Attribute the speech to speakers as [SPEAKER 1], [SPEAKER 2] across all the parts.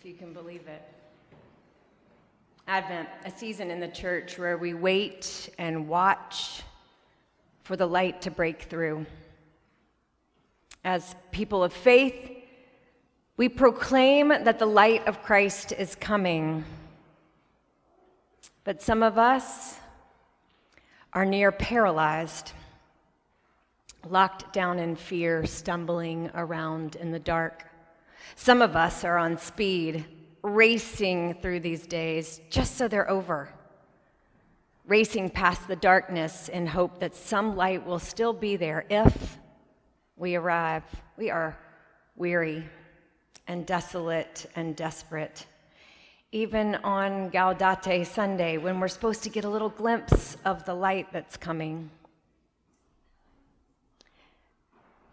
[SPEAKER 1] if you can believe it. Advent, a season in the church where we wait and watch for the light to break through. As people of faith, we proclaim that the light of Christ is coming. But some of us are near paralyzed, locked down in fear, stumbling around in the dark. Some of us are on speed, racing through these days just so they're over, racing past the darkness in hope that some light will still be there if we arrive. We are weary and desolate and desperate. Even on Gaudete Sunday, when we're supposed to get a little glimpse of the light that's coming.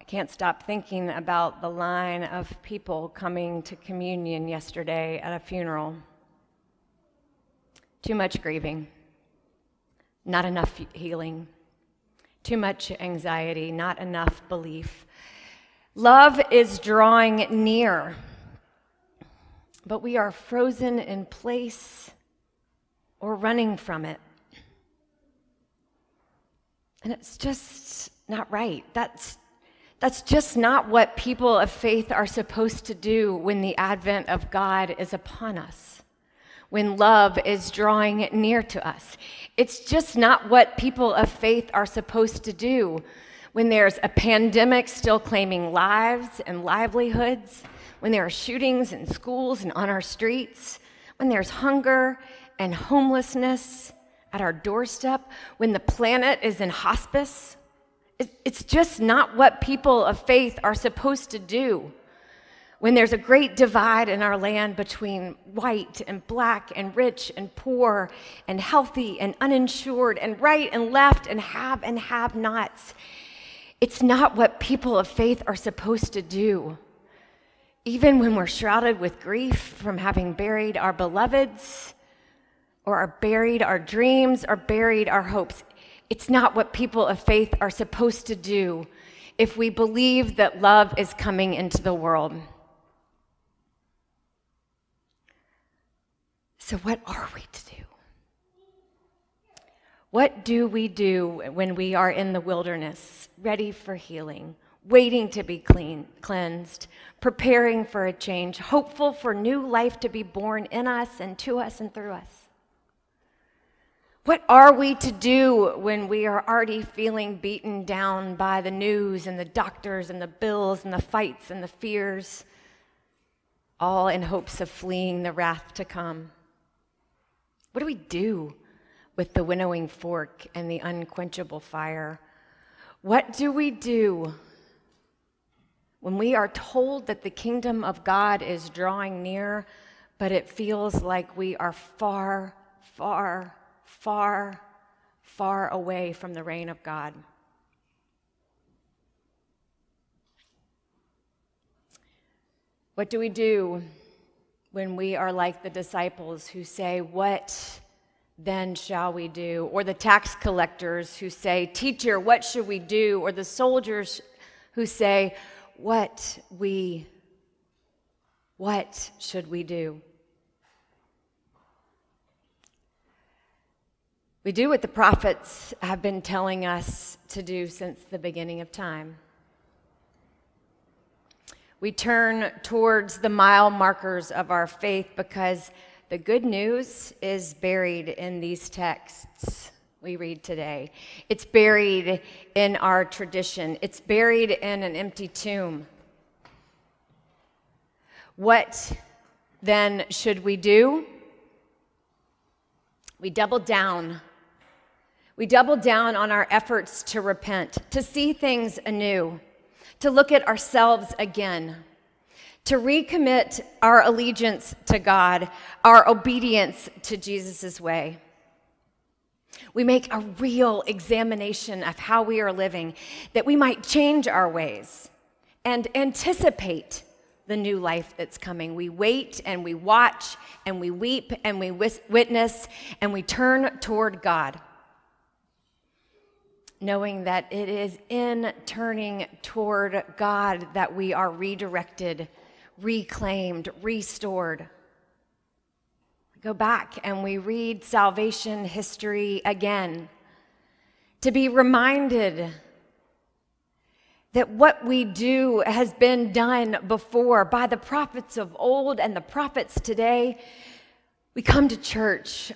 [SPEAKER 1] Can't stop thinking about the line of people coming to communion yesterday at a funeral. Too much grieving, not enough healing, too much anxiety, not enough belief. Love is drawing near, but we are frozen in place or running from it. And it's just not right. That's that's just not what people of faith are supposed to do when the advent of God is upon us, when love is drawing near to us. It's just not what people of faith are supposed to do when there's a pandemic still claiming lives and livelihoods, when there are shootings in schools and on our streets, when there's hunger and homelessness at our doorstep, when the planet is in hospice it's just not what people of faith are supposed to do. When there's a great divide in our land between white and black and rich and poor and healthy and uninsured and right and left and have and have nots, it's not what people of faith are supposed to do. Even when we're shrouded with grief from having buried our beloveds, or are buried our dreams, or buried our hopes, it's not what people of faith are supposed to do if we believe that love is coming into the world. So, what are we to do? What do we do when we are in the wilderness, ready for healing, waiting to be clean, cleansed, preparing for a change, hopeful for new life to be born in us and to us and through us? What are we to do when we are already feeling beaten down by the news and the doctors and the bills and the fights and the fears, all in hopes of fleeing the wrath to come? What do we do with the winnowing fork and the unquenchable fire? What do we do when we are told that the kingdom of God is drawing near, but it feels like we are far, far far, far away from the reign of God. What do we do when we are like the disciples who say, What then shall we do? Or the tax collectors who say, Teacher, what should we do? Or the soldiers who say, What we, what should we do? We do what the prophets have been telling us to do since the beginning of time. We turn towards the mile markers of our faith because the good news is buried in these texts we read today. It's buried in our tradition, it's buried in an empty tomb. What then should we do? We double down we double down on our efforts to repent, to see things anew, to look at ourselves again, to recommit our allegiance to God, our obedience to Jesus' way. We make a real examination of how we are living, that we might change our ways and anticipate the new life that's coming. We wait and we watch and we weep and we witness and we turn toward God knowing that it is in turning toward God that we are redirected, reclaimed, restored, We go back and we read salvation history again to be reminded that what we do has been done before by the prophets of old and the prophets today. We come to church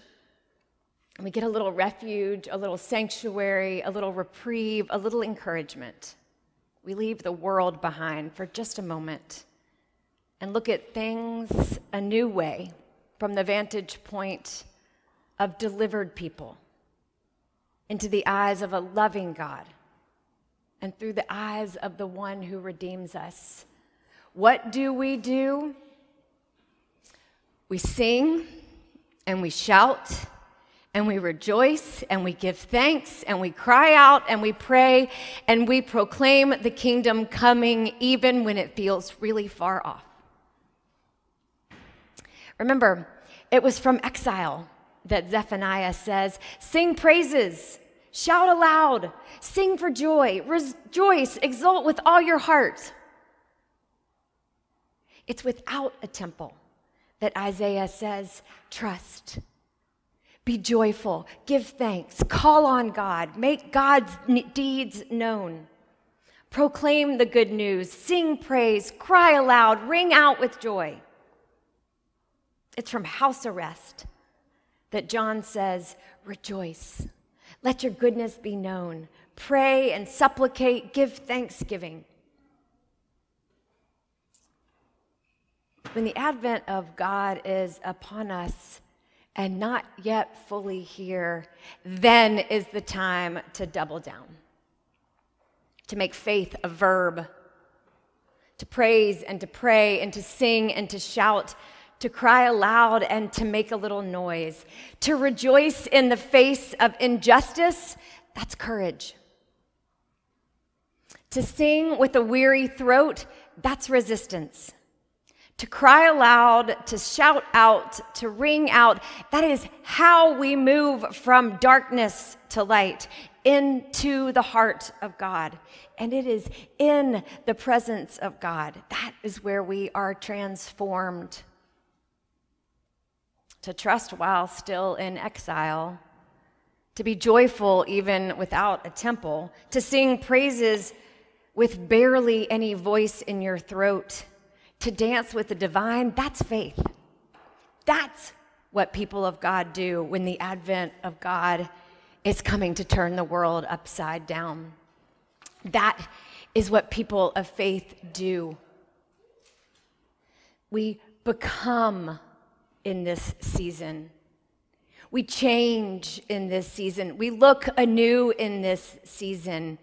[SPEAKER 1] we get a little refuge, a little sanctuary, a little reprieve, a little encouragement. We leave the world behind for just a moment and look at things a new way from the vantage point of delivered people into the eyes of a loving God and through the eyes of the one who redeems us. What do we do? We sing and we shout and we rejoice and we give thanks and we cry out and we pray and we proclaim the kingdom coming even when it feels really far off. Remember, it was from exile that Zephaniah says, Sing praises Shout aloud, sing for joy, rejoice, exult with all your heart. It's without a temple that Isaiah says, trust, be joyful, give thanks, call on God, make God's deeds known. Proclaim the good news, sing praise, cry aloud, ring out with joy. It's from house arrest that John says, rejoice. Let your goodness be known. Pray and supplicate, give thanksgiving. When the advent of God is upon us and not yet fully here, then is the time to double down, to make faith a verb, to praise and to pray and to sing and to shout to cry aloud and to make a little noise. To rejoice in the face of injustice, that's courage. To sing with a weary throat, that's resistance. To cry aloud, to shout out, to ring out, that is how we move from darkness to light into the heart of God. And it is in the presence of God. That is where we are transformed. To trust while still in exile, to be joyful even without a temple, to sing praises with barely any voice in your throat, to dance with the divine, that's faith. That's what people of God do when the advent of God is coming to turn the world upside down. That is what people of faith do. We become in this season. We change in this season. We look anew in this season.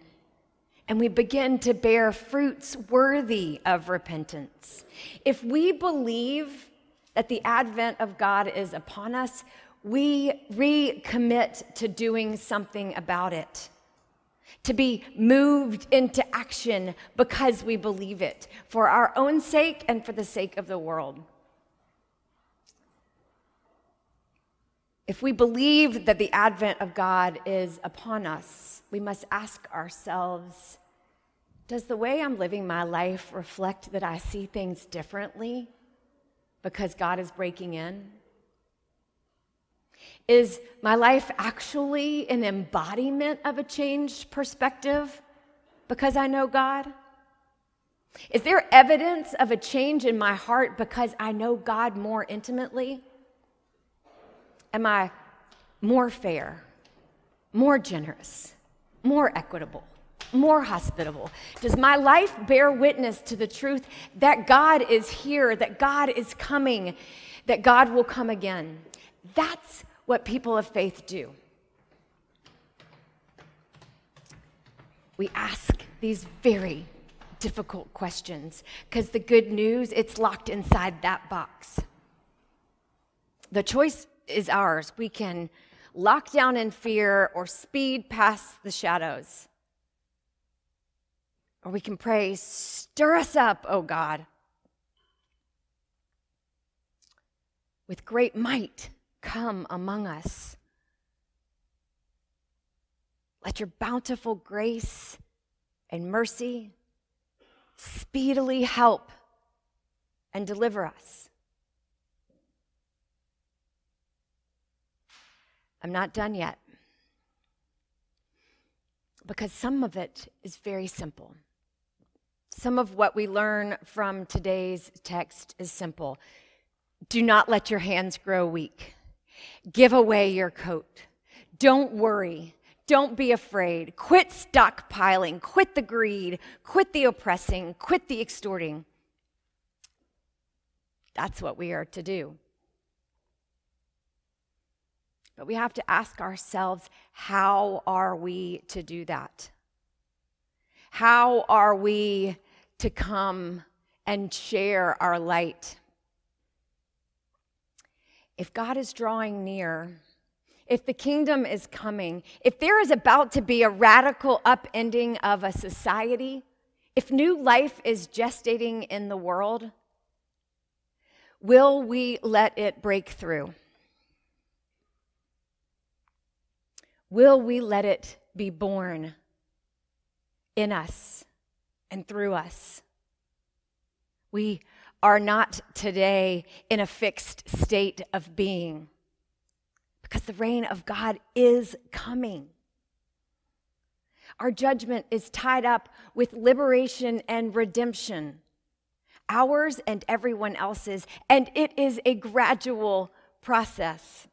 [SPEAKER 1] And we begin to bear fruits worthy of repentance. If we believe that the advent of God is upon us, we recommit to doing something about it, to be moved into action because we believe it, for our own sake and for the sake of the world. If we believe that the advent of God is upon us, we must ask ourselves Does the way I'm living my life reflect that I see things differently because God is breaking in? Is my life actually an embodiment of a changed perspective because I know God? Is there evidence of a change in my heart because I know God more intimately? am I more fair, more generous, more equitable, more hospitable? Does my life bear witness to the truth that God is here, that God is coming, that God will come again? That's what people of faith do. We ask these very difficult questions because the good news, it's locked inside that box. The choice is ours. We can lock down in fear or speed past the shadows. Or we can pray, Stir us up, O God. With great might, come among us. Let your bountiful grace and mercy speedily help and deliver us. I'm not done yet. Because some of it is very simple. Some of what we learn from today's text is simple. Do not let your hands grow weak. Give away your coat. Don't worry. Don't be afraid. Quit stockpiling. Quit the greed. Quit the oppressing. Quit the extorting. That's what we are to do. But we have to ask ourselves how are we to do that? How are we to come and share our light? If God is drawing near, if the kingdom is coming, if there is about to be a radical upending of a society, if new life is gestating in the world, will we let it break through? Will we let it be born in us and through us? We are not today in a fixed state of being because the reign of God is coming. Our judgment is tied up with liberation and redemption, ours and everyone else's, and it is a gradual process.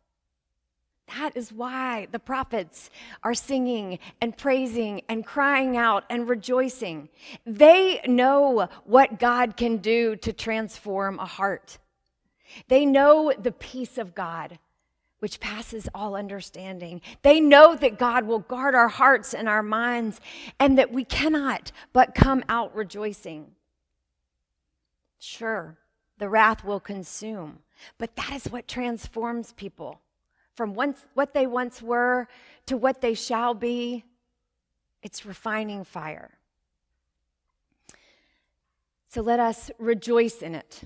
[SPEAKER 1] That is why the prophets are singing and praising and crying out and rejoicing. They know what God can do to transform a heart. They know the peace of God, which passes all understanding. They know that God will guard our hearts and our minds and that we cannot but come out rejoicing. Sure, the wrath will consume, but that is what transforms people from once, what they once were to what they shall be. It's refining fire. So let us rejoice in it.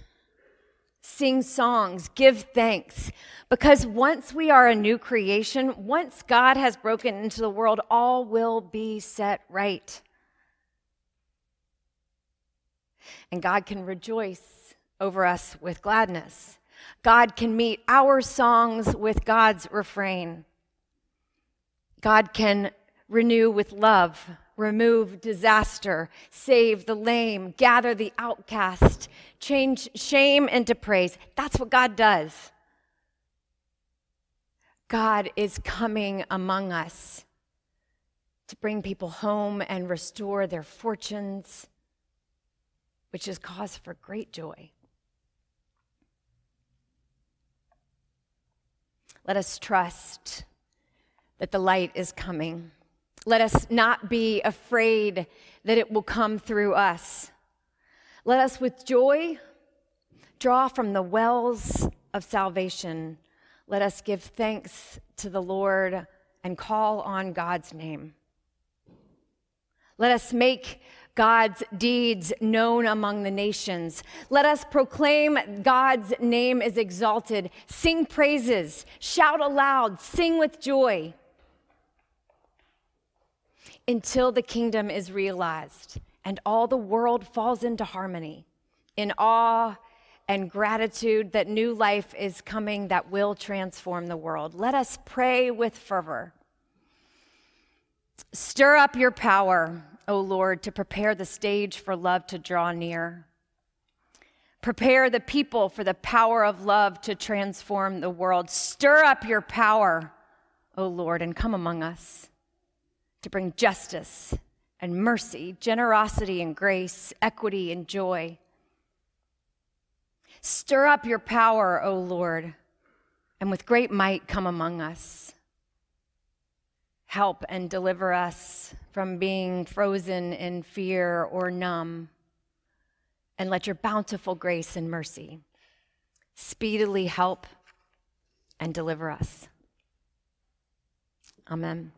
[SPEAKER 1] Sing songs, give thanks. Because once we are a new creation, once God has broken into the world, all will be set right. And God can rejoice over us with gladness. God can meet our songs with God's refrain. God can renew with love, remove disaster, save the lame, gather the outcast, change shame into praise. That's what God does. God is coming among us to bring people home and restore their fortunes, which is cause for great joy. Let us trust that the light is coming. Let us not be afraid that it will come through us. Let us with joy draw from the wells of salvation. Let us give thanks to the Lord and call on God's name. Let us make God's deeds known among the nations. Let us proclaim God's name is exalted. Sing praises, shout aloud, sing with joy until the kingdom is realized and all the world falls into harmony in awe and gratitude that new life is coming that will transform the world. Let us pray with fervor. Stir up your power O Lord, to prepare the stage for love to draw near. Prepare the people for the power of love to transform the world. Stir up your power, O Lord, and come among us to bring justice and mercy, generosity and grace, equity and joy. Stir up your power, O Lord, and with great might come among us help and deliver us from being frozen in fear or numb. And let your bountiful grace and mercy speedily help and deliver us. Amen.